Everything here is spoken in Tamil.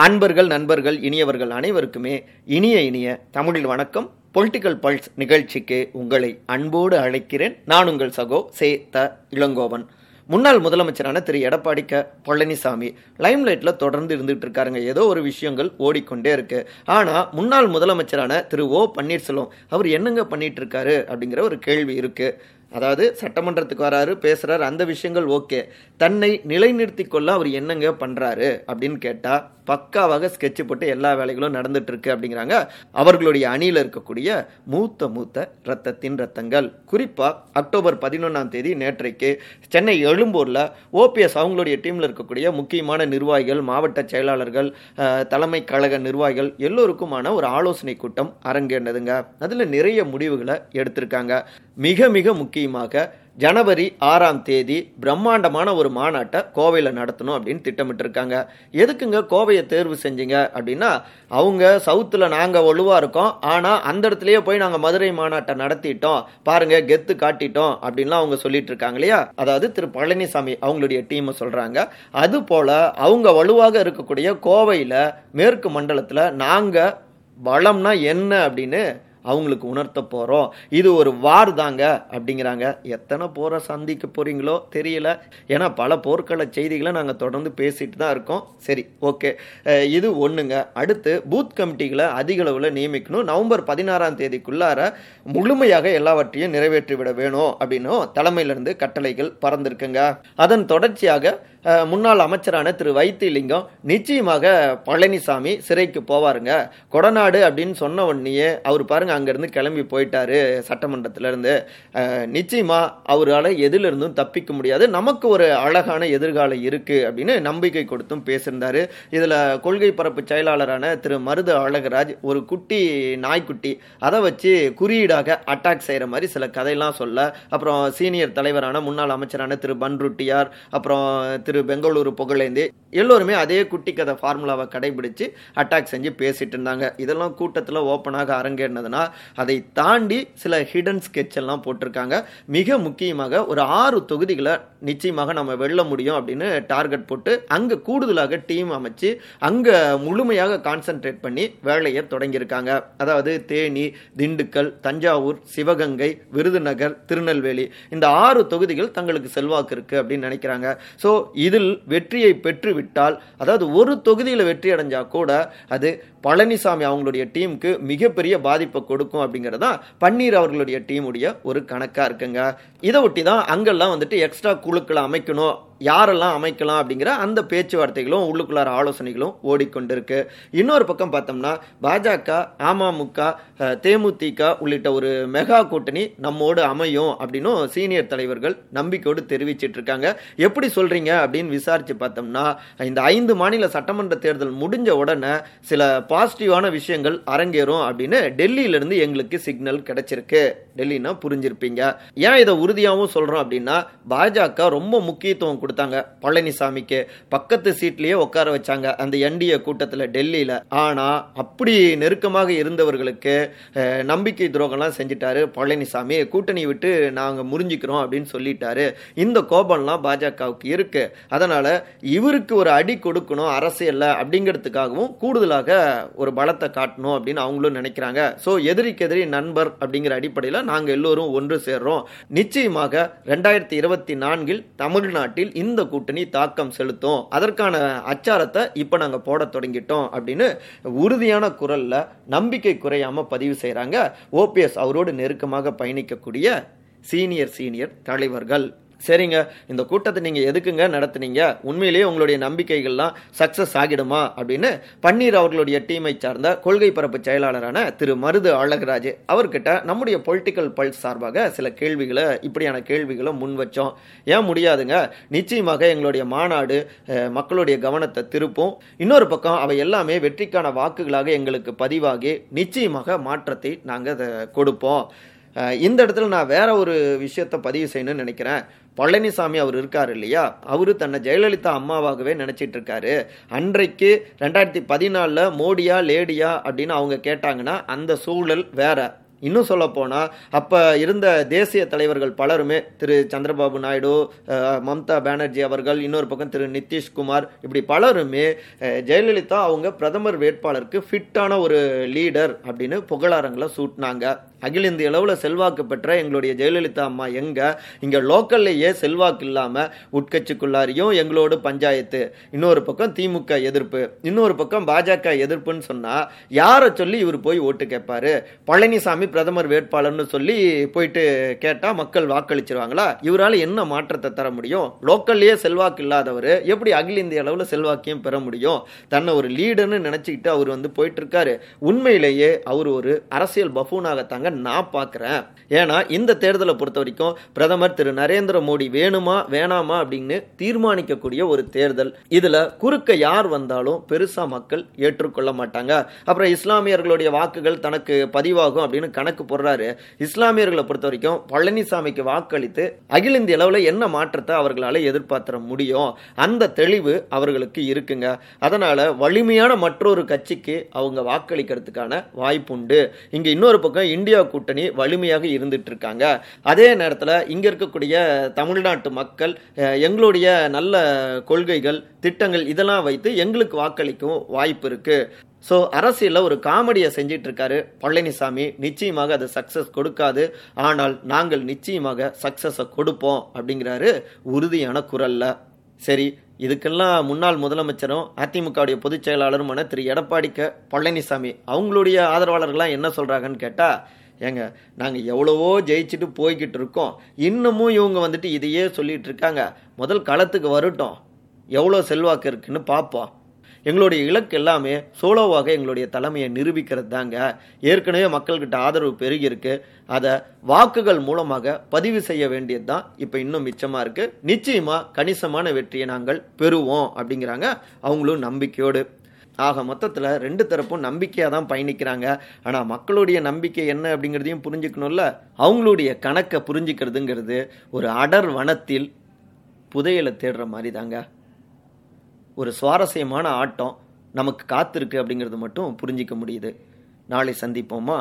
அன்பர்கள் நண்பர்கள் இனியவர்கள் அனைவருக்குமே இனிய இனிய தமிழில் வணக்கம். பொலிட்டிக்கல் பல்ஸ் நிகழ்ச்சிக்கு உங்களை அன்போடு அழைக்கிறேன். நான் உங்கள் சகோ சே த இளங்கோவன். முன்னாள் முதலமைச்சரான திரு. எடப்பாடி க பழனிசாமி லைம்லைட்டில் தொடர்ந்து இருந்துட்டு இருக்காருங்க. ஏதோ ஒரு விஷயங்கள் ஓடிக்கொண்டே இருக்கு. ஆனா முன்னாள் முதலமைச்சரான திரு. ஓ. பன்னீர்செல்வம் அவர் என்னங்க பண்ணிட்டு இருக்காரு அப்படிங்கிற ஒரு கேள்வி இருக்கு. அதாவது சட்டமன்றத்துக்கு வராரு பேசுறாரு அந்த விஷயங்கள் ஓகே. தன்னை நிலைநிறுத்தி கொள்ள அவர் என்னங்க பண்றாரு அப்படின்னு கேட்டா பக்காவாக ஸ்கெட்ச் போட்டு எல்லா வேலைகளும் நடந்துட்டு இருக்கு அப்படிங்கிறாங்க. அவர்களுடைய அணியில் இருக்கக்கூடிய மூத்த மூத்த ரத்தத்தின் ரத்தங்கள். குறிப்பா அக்டோபர் பதினொன்றாம் தேதி நேற்றைக்கு சென்னை எழும்பூர்ல ஓபிஎஸ் அவங்களுடைய டீம்ல இருக்கக்கூடிய முக்கியமான நிர்வாகிகள் மாவட்ட செயலாளர்கள் தலைமை கழக நிர்வாகிகள் எல்லோருக்குமான ஒரு ஆலோசனை கூட்டம் அரங்கேறினதுங்க. அதுல நிறைய முடிவுகளை எடுத்திருக்காங்க. மிக மிக முக்கியமாக ஜனவரி ஆறாம் தேதி பிரம்மாண்டமான ஒரு மாநாட்டை கோவையில் நடத்தணும் அப்படின்னு திட்டமிட்டிருக்காங்க. எதுக்குங்க கோவையை தேர்வு செஞ்சீங்க அப்படின்னா அவங்க சவுத்தில் நாங்கள் வலுவாக இருக்கோம். ஆனால் அந்த இடத்துலயே போய் நாங்கள் மதுரை மாநாட்டை நடத்திட்டோம். பாருங்க கெத்து காட்டிட்டோம் அப்படின்லாம் அவங்க சொல்லிட்டு இருக்காங்க இல்லையா? அதாவது திரு பழனிசாமி அவங்களுடைய டீமை சொல்கிறாங்க அது போல் அவங்க வலுவாக இருக்கக்கூடிய கோவையில் மேற்கு மண்டலத்தில் நாங்கள் பலம்னா என்ன அப்படின்னு அவங்களுக்கு உணர்த்த போகிறோம் இது ஒரு வார் தாங்க. அப்படிங்கிறாங்க. எத்தனை போரை சந்திக்க போகிறீங்களோ தெரியல. ஏன்னா பல போர்க்கள செய்திகளை நாங்கள் தொடர்ந்து பேசிட்டு தான் இருக்கோம். சரி ஓகே. இது ஒன்றுங்க அடுத்து பூத் கமிட்டிகளை அதிக அளவில் நியமிக்கணும். நவம்பர் பதினாறாம் தேதிக்குள்ளார முழுமையாக எல்லாவற்றையும் நிறைவேற்றிவிட வேணும் அப்படின்னும் தலைமையிலிருந்து கட்டளைகள் பறந்துருக்குங்க. அதன் தொடர்ச்சியாக முன்னாள் அமைச்சரான திரு வைத்திலிங்கம் நிச்சயமாக பழனிசாமி சிறைக்கு போவாருங்க. கொடநாடு அப்படின்னு சொன்ன உடனேயே அவர் பாருங்க அங்கேருந்து கிளம்பி போயிட்டாரு சட்டமன்றத்துல இருந்து நிச்சயமா அவரால் எதிலிருந்தும் தப்பிக்க முடியாது. நமக்கு ஒரு அழகான எதிர்காலம் இருக்கு அப்படின்னு நம்பிக்கை கொடுத்தும் பேசியிருந்தாரு. இதில் கொள்கை பரப்பு செயலாளரான திரு மருது அழகராஜ் ஒரு குட்டி நாய்க்குட்டி அதை வச்சு குறியீடாக அட்டாக் செய்கிற மாதிரி சில கதையெல்லாம் சொல்ல அப்புறம் சீனியர் தலைவரான முன்னாள் அமைச்சரான திரு பன்ருட்டியார் அப்புறம் திரு பெங்களூரு புகழேந்தி எல்லோருமே அதே குட்டி கதை ஃபார்முலாவை கடைபிடிச்சு அட்டாக் செஞ்சு பேசிட்டு இருந்தாங்க. இதெல்லாம் கூட்டத்தில் ஓப்பனாக அரங்கேறினதுன்னா அதை தாண்டி சில ஹிடன் ஸ்கெட்ச் எல்லாம் போட்டிருக்காங்க. மிக முக்கியமாக ஒரு ஆறு தொகுதிகளை நிச்சயமாக நம்ம வெல்ல முடியும் அப்படின்னு டார்கெட் போட்டு அங்கே கூடுதலாக டீம் அமைச்சு அங்கே முழுமையாக கான்சென்ட்ரேட் பண்ணி வேலையை தொடங்கியிருக்காங்க. அதாவது தேனி திண்டுக்கல் தஞ்சாவூர் சிவகங்கை விருதுநகர் திருநெல்வேலி இந்த ஆறு தொகுதிகள் தங்களுக்கு செல்வாக்கு இருக்கு அப்படின்னு நினைக்கிறாங்க. ஸோ இதில் வெற்றியை பெற்றுவிட்டால் அதாவது ஒரு தொகுதியில் வெற்றி அடைஞ்சா கூட அது பழனிசாமி அவங்களுடைய டீமுக்கு மிகப்பெரிய பாதிப்பை கொடுக்கும் அப்படிங்கிறது தான் பன்னீர் அவர்களுடைய டீமுடைய ஒரு கணக்காக இருக்குங்க. இதை ஒட்டி தான் அங்கெல்லாம் வந்துட்டு எக்ஸ்ட்ரா குழுக்களை அமைக்கணும் யாரெல்லாம் அமைக்கலாம் அப்படிங்கிற அந்த பேச்சுவார்த்தைகளும் உள்ளுக்குள்ளார ஆலோசனைகளும் ஓடிக்கொண்டிருக்கு. இன்னொரு பக்கம் பார்த்தோம்னா பாஜக அமமுக தேமுதிக உள்ளிட்ட ஒரு மெகா கூட்டணி நம்மோடு அமையும் அப்படின்னும் சீனியர் தலைவர்கள் நம்பிக்கையோடு தெரிவிச்சிட்டு இருக்காங்க எப்படி சொல்றீங்க அப்படின்னு விசாரிச்சு பார்த்தோம்னா இந்த ஐந்து மாநில சட்டமன்ற தேர்தல் முடிஞ்ச உடனே சில பாசிட்டிவான விஷயங்கள் அரங்கேறும் அப்படின்னு டெல்லியிலிருந்து எங்களுக்கு சிக்னல் கிடைச்சிருக்கு. டெல்லினா புரிஞ்சிருப்பீங்க. ஏன் இதை உறுதியாகவும் சொல்றோம் அப்படின்னா பாஜக ரொம்ப முக்கியத்துவம் கொடுத்தாங்க. பழனிசாமிக்கு பக்கத்து சீட்லயே உட்கார வச்சாங்க. அந்த என்டிஏ கூட்டத்தில் டெல்லியில. ஆனா அப்படி நெருக்கமாக இருந்தவர்களுக்கு நம்பிக்கை துரோகம்லாம் செஞ்சிட்டாரு பழனிசாமி. கூட்டணி விட்டு நாங்கள் முறிஞ்சிக்கிறோம் அப்படின்னு சொல்லிட்டாரு. இந்த கோபம்லாம் பாஜகவுக்கு இருக்கு. அதனால இவருக்கு ஒரு அடி கொடுக்கணும் அரசியல்ல அப்படிங்கிறதுக்காகவும் கூடுதலாக ஒரு பலத்தை காட்டணும் அப்படின்னு அவங்களும் நினைக்கிறாங்க. ஸோ எதிரிக்கு எதிரி நண்பர் அப்படிங்கிற அடிப்படையில் நாங்கள் எல்லோரும் ஒன்று சேர்றோம். நிச்சயமாக ரெண்டாயிரத்தி இருபத்தி நான்கில் தமிழ்நாட்டில் இந்த கூட்டணி தாக்கம் செலுத்தும். அதற்கான அச்சாரத்தை இப்போ நாங்கள் போட தொடங்கிட்டோம் அப்படின்னு உறுதியான குரலில் நம்பிக்கை குறையாம பதிவு செய்கிறாங்க ஓபிஎஸ் அவரோடு நெருக்கமாக பயணிக்கக்கூடிய சீனியர் சீனியர் தலைவர்கள். சரிங்க இந்த கூட்டத்தை நீங்கள் எதுக்குங்க நடத்துனீங்க? உண்மையிலேயே உங்களுடைய நம்பிக்கைகள்லாம் சக்ஸஸ் ஆகிடுமா? அப்படின்னு பன்னீர் அவர்களுடைய டீமை சார்ந்த கொள்கை பரப்பு செயலாளரான திரு மருது அழகராஜ் அவர்கிட்ட நம்முடைய பொலிட்டிக்கல் பல்ஸ் சார்பாக சில கேள்விகளை இப்படியான கேள்விகளை முன் வச்சோம். ஏன் முடியாதுங்க? நிச்சயமாக எங்களுடைய மாநாடு மக்களுடைய கவனத்தை திருப்பும். இன்னொரு பக்கம் அவை எல்லாமே வெற்றிக்கான வாக்குகளாக எங்களுக்கு பதிவாகி நிச்சயமாக மாற்றத்தை நாங்கள் கொடுப்போம். இந்த இடத்துல நான் வேற ஒரு விஷயத்த பதிவு செய்யணும்னு நினைக்கிறேன். பழனிசாமி அவர் இருக்கார் இல்லையா? அவரு தன்னை ஜெயலலிதா அம்மாவாகவே நினைச்சிட்டு இருக்காரு அன்றைக்கு ரெண்டாயிரத்தி பதினாலில் மோடியா லேடியா அப்படின்னு அவங்க கேட்டாங்கன்னா அந்த சூழல் வேற. இன்னும் சொல்ல அப்போ இருந்த தேசிய தலைவர்கள் பலருமே திரு சந்திரபாபு நாயுடு மம்தா பானர்ஜி அவர்கள் இன்னொரு பக்கம் திரு நிதிஷ்குமார் இப்படி பலருமே ஜெயலலிதா அவங்க பிரதமர் வேட்பாளருக்கு ஃபிட்டான ஒரு லீடர் அப்படின்னு புகழாரங்களை சூட்டினாங்க. அகில இந்திய அளவில் செல்வாக்கு பெற்ற எங்களுடைய ஜெயலலிதா அம்மா எங்க? இங்க லோக்கல்லையே செல்வாக்கு இல்லாம உட்கட்சிக்குள்ளாரியும் எங்களோடு பஞ்சாயத்து. இன்னொரு பக்கம் திமுக எதிர்ப்பு. இன்னொரு பக்கம் பாஜக எதிர்ப்புன்னு சொன்னா யாரை சொல்லி இவர் போய் ஓட்டு கேட்பாரு பழனிசாமி பிரதமர் வேட்பாளர்னு சொல்லி போயிட்டு கேட்டா மக்கள் வாக்களிச்சிருவாங்களா? இவரால் என்ன மாற்றத்தை தர முடியும்? லோக்கல்லையே செல்வாக்கு இல்லாதவர் எப்படி அகில இந்திய அளவில் செல்வாக்கையும் பெற முடியும்? தன்னை ஒரு லீடர்னு நினைச்சுக்கிட்டு அவர் வந்து போயிட்டு இருக்காரு. உண்மையிலேயே அவர் ஒரு அரசியல் பஃபூனாகத்தாங்க நான் பார்க்குறேன் ஏன்னா இந்த தேர்தலை பொறுத்த வரைக்கும் பிரதமர் திரு. நரேந்திர மோடி வேணுமா வேணாமா அப்படின்னு தீர்மானிக்கக்கூடிய ஒரு தேர்தல். இதில் குறுக்க யார் வந்தாலும் பெருசா மக்கள் ஏற்றுக்கொள்ள மாட்டாங்க. அப்புறம் இஸ்லாமியர்களுடைய வாக்குகள் தனக்கு பதிவாகும் அப்படின்னு கணக்கு போடுறாரு. இஸ்லாமியர்களை பொறுத்த வரைக்கும் பழனிசாமிக்கு வாக்களித்து அகில இந்திய அளவில் என்ன மாற்றத்தை அவர்களால எதிர்பார்த்த முடியும்? அந்த தெளிவு அவர்களுக்கு இருக்குங்க. அதனால வலிமையான மற்றொரு கட்சிக்கு அவங்க வாக்களிக்கிறதுக்கான வாய்ப்புண்டு. இங்க இன்னொரு பக்கம் இந்தியா கூட்டணி வலிமையாக இருந்துட்டு இருக்காங்க அதே நேரத்தில் இங்கே இருக்கக்கூடிய தமிழ்நாட்டு மக்கள் எங்களுடைய நல்ல கொள்கைகள் திட்டங்கள் இதெல்லாம் வைத்து எங்களுக்கு வாக்களிக்கும் வாய்ப்பு இருக்கு. ஸோ அரசியலில் ஒரு காமெடியை செஞ்சிட்டு இருக்காரு பழனிசாமி. நிச்சயமாக அது சக்ஸஸ் கொடுக்காது. ஆனால் நாங்கள் நிச்சயமாக சக்ஸஸை கொடுப்போம் அப்படிங்கிறாரு உறுதியான குரல்ல. சரி இதுக்கெல்லாம் முன்னாள் முதலமைச்சரும் அதிமுகவுடைய பொதுச் செயலாளருமான திரு. எடப்பாடி க. பழனிசாமி அவங்களுடைய ஆதரவாளர்கள்லாம் என்ன சொல்றாங்கன்னு கேட்டா ஏங்க நாங்கள் எவ்வளவோ ஜெயிச்சுட்டு போய்கிட்டு இருக்கோம். இன்னமும் இவங்க வந்துட்டு இதையே சொல்லிகிட்டு இருக்காங்க. முதல் களத்துக்கு வரட்டும். எவ்வளோ செல்வாக்கு இருக்குன்னு பார்ப்போம். எங்களுடைய இலக்கு எல்லாமே சோலோவாக எங்களுடைய தலைமையை நிரூபிக்கிறது தாங்க ஏற்கனவே மக்கள்கிட்ட ஆதரவு பெருகியிருக்கு. அதை வாக்குகள் மூலமாக பதிவு செய்ய வேண்டியது தான் இப்போ இன்னும் மிச்சமாக இருக்குது நிச்சயமாக கணிசமான வெற்றியை நாங்கள் பெறுவோம் அப்படிங்கிறாங்க. அவங்களும் நம்பிக்கையோடு ஆக மொத்தத்தில் ரெண்டு தரப்பும் நம்பிக்கையாக தான் பயணிக்கிறாங்க. ஆனால் மக்களுடைய நம்பிக்கை என்ன அப்படிங்கிறதையும் புரிஞ்சுக்கணும்ல? அவங்களுடைய கணக்கை புரிஞ்சுக்கிறதுங்கிறது ஒரு அடர் வனத்தில் புதையலை தேடுற மாதிரி தாங்க ஒரு சுவாரஸ்யமான ஆட்டம் நமக்கு காத்திருக்கு அப்படிங்கிறது மட்டும் புரிஞ்சிக்க முடியுது. நாளை சந்திப்போமா?